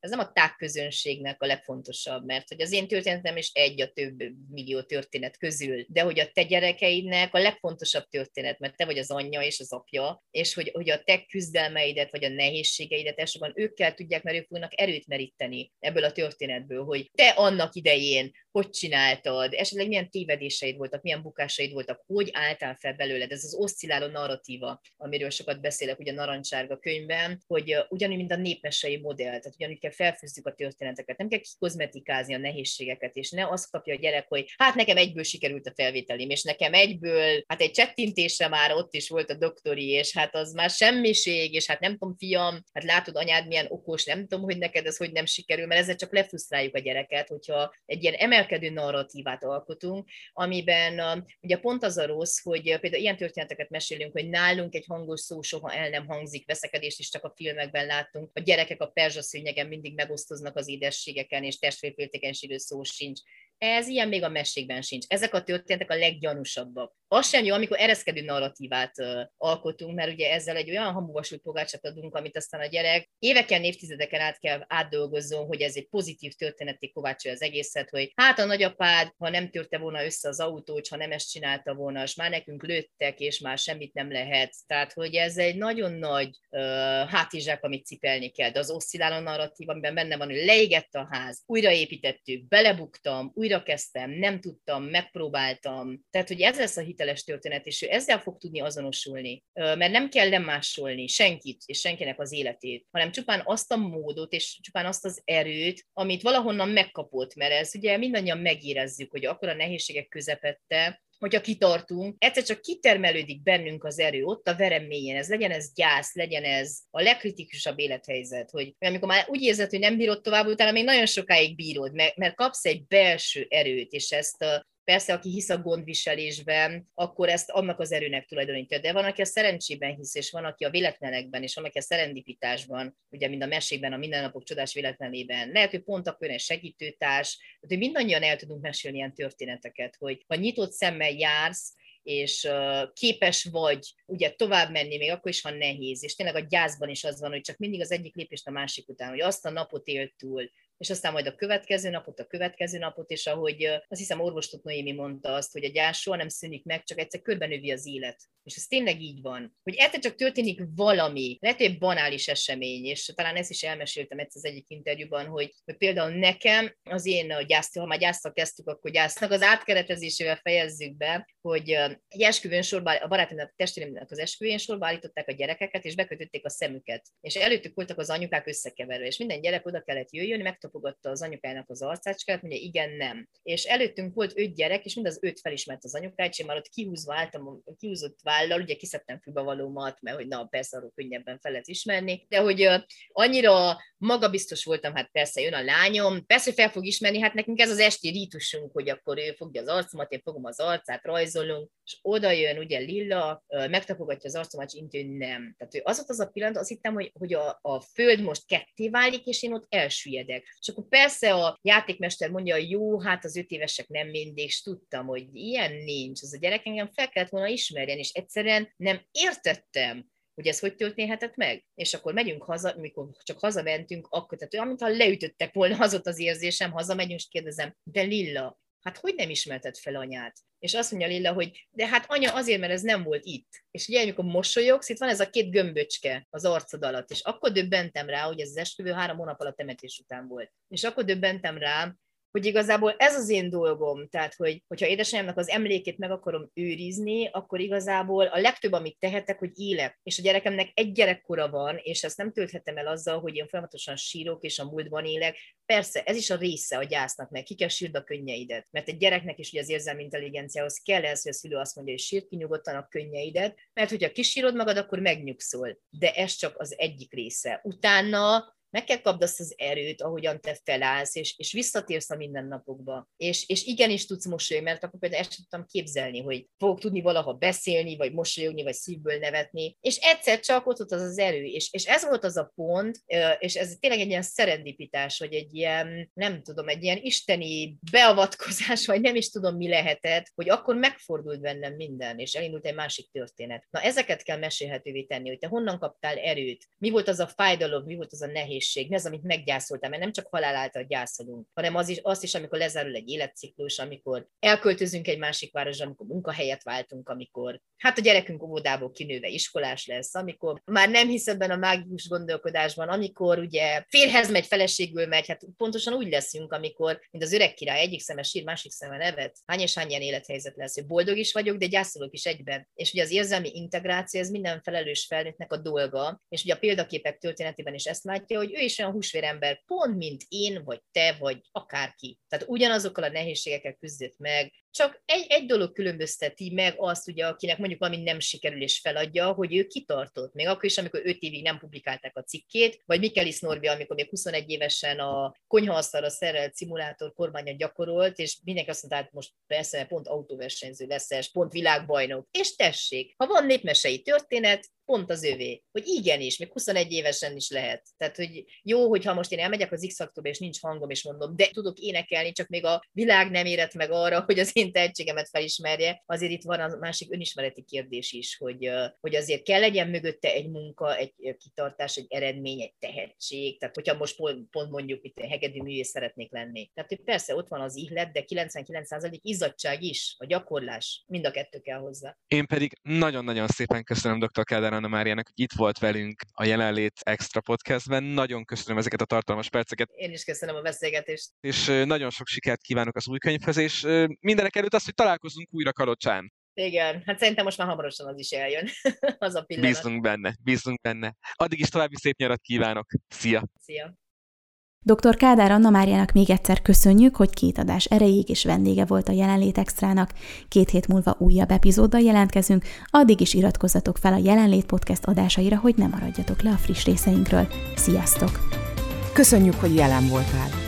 S3: ez nem a tágközönségnek a legfontosabb, mert hogy az én történetem is egy a több millió történet közül, de hogy a te gyerekeidnek a legfontosabb történet, mert te vagy az anyja és az apja, és hogy, hogy a te küzdelmeidet, vagy a nehézségeidet elsősorban ők kell tudják, mert ők fognak erőt meríteni ebből a történetből, hogy te annak idején hogy csináltad, esetleg milyen tévedéseid voltak, milyen bukásaid voltak, hogy álltál fel belőled. Ez az oszcilláló narratíva, amiről sokat beszélek ugye a Narancsárga könyvben, hogy ugyanúgy, mint a népmesei modell, tehát ugyanúgy kell felfűzzük a történeteket, nem kell kikozmetikázni a nehézségeket, és ne azt kapja a gyerek, hogy hát nekem egyből sikerült a felvételim, és nekem egyből, hát egy csettintésre már ott is volt a doktori, és hát az már semmiség, és hát nem tudom, fiam, hát látod anyád milyen okos, nem tudom, hogy neked ez hogy nem sikerül, mert ezzel csak lefrusztráljuk a gyereket, hogyha egy ilyen emelkedő narratívát alkotunk, amiben ugye pont az a rossz, hogy például ilyen történeteket mesélünk, hogy nálunk egy hangos szó soha el nem hangzik, veszekedést is csak a filmekben láttunk, a gyerekek a perzsaszőnyegen mindig megosztoznak az édességeken, és testvérféltékenységű szó sincs. Ez ilyen még a mesékben sincs. Ezek a történetek a leggyanúsabbak. Az sem jó, amikor ereszkedő narratívát uh, alkotunk, mert ugye ezzel egy olyan hamuvasult pogácsát adunk, amit aztán a gyerek éveken, évtizedeken át kell átdolgozzon, hogy ez egy pozitív történeti kovácsolja az egészet, hogy hát a nagyapád, ha nem törte volna össze az autót, ha nem ezt csinálta volna, és már nekünk lőttek, és már semmit nem lehet. Tehát, hogy ez egy nagyon nagy uh, hátizsák, amit cipelni kell. De az oszcilláló narratív, amiben benne van, hogy leégett a ház, újraépítettük, belebuktam, újra újra kezdtem, nem tudtam, megpróbáltam. Tehát, hogy ez lesz a hiteles történet, és ő ezzel fog tudni azonosulni. Mert nem kell lemásolni senkit és senkinek az életét, hanem csupán azt a módot és csupán azt az erőt, amit valahonnan megkapott, mert ez ugye mindannyian megérezzük, hogy akkor a nehézségek közepette hogyha kitartunk, egyszer csak kitermelődik bennünk az erő, ott a verem mélyen, ez legyen ez gyász, legyen ez a legkritikusabb élethelyzet, hogy amikor már úgy érzed, hogy nem bírod tovább, utána még nagyon sokáig bírod, mert, mert kapsz egy belső erőt, és ezt Persze, aki hisz a gondviselésben, akkor ezt annak az erőnek tulajdonítja. De van, aki a szerencsében hisz, és van, aki a véletlenekben, és van, aki a szerendipitásban, ugye, mind a mesében, a mindennapok csodás véletlenében. Lehet, hogy pont akkor egy segítőtárs, tehát, mindannyian el tudunk mesélni ilyen történeteket, hogy ha nyitott szemmel jársz, és képes vagy ugye tovább menni, még akkor is, ha nehéz, és tényleg a gyászban is az van, hogy csak mindig az egyik lépést a másik után, hogy azt a napot élt túl, és aztán majd a következő napot, a következő napot, és ahogy azt hiszem orvostok Noémi mondta azt, hogy a gyász soha nem szűnik meg, csak egyszer körbenövi az élet. És ez tényleg így van. Hogy egyszer csak történik valami, lehet, hogy banális esemény, és talán ezt is elmeséltem egyszer az egyik interjúban, hogy, hogy például nekem az én gyászt, ha már gyásztal kezdtük, akkor gyásznak az átkeretezésével fejezzük be, hogy egy esküvőn sorba, a barátomnak, testvérimnek az esküvőn sorba állították a gyerekeket, és bekötötték a szemüket. És előttük voltak az anyukák összekeverve, és minden gyerek oda kellett jöjjön, megtapogatta az anyukának az arcácskát, mondja, igen, nem. És előttünk volt öt gyerek, és mind az öt felismert az anyukát, és én már ott kihúzva álltam, kihúzott vállal, ugye kiszedtem fülbevalómat, mert hogy na, persze arról könnyebben fel lehet ismerni, de hogy uh, annyira magabiztos voltam, hát persze jön a lányom, persze, hogy fel fog ismerni, hát nekünk ez az esti rítusunk, hogy akkor ő fogja az arcomat, én fogom az arcát, rajzolunk, és oda jön ugye Lilla, megtapogatja az arcomat, és én nem. Tehát hogy az volt az a pillanat, azt hittem, hogy, hogy a, a föld most ketté válik, és én ott elsüllyedek. És akkor persze a játékmester mondja, jó, hát az öt évesek nem mindig, és tudtam, hogy ilyen nincs, az a gyerek engem fel kellett volna ismerjen, és egyszerűen nem értettem, hogy ez hogy történhetett meg. És akkor megyünk haza, mikor csak hazamentünk, akkor, tehát olyan, mintha leütöttek volna, az ott az érzésem, hazamegyünk, és kérdezem, de Lilla, hát hogy nem ismerted fel anyát? És azt mondja Lilla, hogy de hát anya azért, mert ez nem volt itt. És ugye, amikor mosolyogsz, itt van ez a két gömböcske az arcod alatt, és akkor döbbentem rá, hogy ez az esküvő három hónap alatt temetés után volt. És akkor döbbentem rá, hogy igazából ez az én dolgom, tehát hogy, hogyha édesanyámnak az emlékét meg akarom őrizni, akkor igazából a legtöbb, amit tehetek, hogy élek, és a gyerekemnek egy gyerekkora van, és ezt nem tölthetem el azzal, hogy én folyamatosan sírok, és a múltban élek. Persze, ez is a része a gyásznak, meg ki kell sírd a könnyeidet, mert egy gyereknek is ugye az érzelmi intelligenciához kell ez, hogy a szülő azt mondja, hogy sírt ki nyugodtan a könnyeidet, mert hogyha kisírod magad, akkor megnyugszol. De ez csak az egyik része. Utána meg kell kapd azt az erőt, ahogyan te felállsz, és, és visszatérsz a mindennapokba. És, és igenis tudsz mosolyogni, mert akkor például ezt tudtam képzelni, hogy fogok tudni valaha beszélni, vagy mosolyogni, vagy szívből nevetni. És egyszer csak ott volt az az erő. És, és ez volt az a pont, és ez tényleg egy ilyen szerendipitás, vagy egy ilyen, nem tudom, egy ilyen isteni beavatkozás, vagy nem is tudom, mi lehetett, hogy akkor megfordult bennem minden, és elindult egy másik történet. Na ezeket kell mesélhetővé tenni, hogy te honnan kaptál erőt, mi volt az a fájdalom, mi volt az a nehéz nehézség, mi az, amit meggyászoltam, mert nem csak halál által gyászolunk, hanem az is, azt is, amikor lezárul egy életciklus, amikor elköltözünk egy másik városra, amikor munkahelyet váltunk, amikor hát a gyerekünk óvodából kinőve iskolás lesz, amikor már nem hisz ebben a mágikus gondolkodásban, amikor ugye férhez megy, feleségül megy, hát pontosan úgy leszünk, amikor, mint az öreg király, egyik szeme sír, másik szeme nevet, hány és hány ilyen élethelyzet lesz, hogy boldog is vagyok, de gyászolok is egyben. És ugye az érzelmi integráció, ez minden felelős felnőttnek a dolga, és ugye a példaképek történetében is ezt látja, hogy hogy ő is olyan húsvérember, pont mint én, vagy te, vagy akárki. Tehát ugyanazokkal a nehézségekkel küzdött meg, csak egy, egy dolog különbözteti meg azt, ugye, akinek mondjuk valami nem sikerül és feladja, hogy ő kitartott. Még akkor is, amikor 5 évig nem publikálták a cikkét, vagy Mikelis Norbi, amikor még 21 évesen a konyhaasztalra szerelt szimulátor kormányat gyakorolt, és mindenki azt mondta, hát most persze pont autóversenyző lesz, pont világbajnok. És tessék, ha van népmesei történet, pont az övé. Hogy igenis, még 21 évesen is lehet. Tehát, hogy jó, hogyha most én elmegyek az x és nincs hangom, és mondom, de tudok énekelni, csak még a világ nem érett meg arra, hogy az én tehetségemet felismerje. Azért itt van a másik önismereti kérdés is, hogy, hogy azért kell legyen mögötte egy munka, egy kitartás, egy eredmény, egy tehetség. Tehát, hogyha most pont, mondjuk itt hegedű művész szeretnék lenni. Tehát, hogy persze ott van az ihlet, de 99% izzadság is, a gyakorlás, mind a kettő kell hozzá.
S2: Én pedig nagyon-nagyon szépen köszönöm dr. Kádár Anna Máriának, hogy itt volt velünk a jelenlét extra podcastben. Nagyon köszönöm ezeket a tartalmas perceket.
S3: Én is köszönöm a beszélgetést.
S2: És nagyon sok sikert kívánok az új könyvhez, és mindenek előtt azt, hogy találkozunk újra Kalocsán.
S3: Igen, hát szerintem most már hamarosan az is eljön, az a pillanat.
S2: Bízunk benne, bízunk benne. Addig is további szép nyarat kívánok. Szia!
S3: Szia!
S1: Dr. Kádár Anna Máriának még egyszer köszönjük, hogy két adás erejéig és vendége volt a Jelenlét Extrának. Két hét múlva újabb epizóddal jelentkezünk, addig is iratkozzatok fel a Jelenlét Podcast adásaira, hogy ne maradjatok le a friss részeinkről. Sziasztok!
S4: Köszönjük, hogy jelen voltál!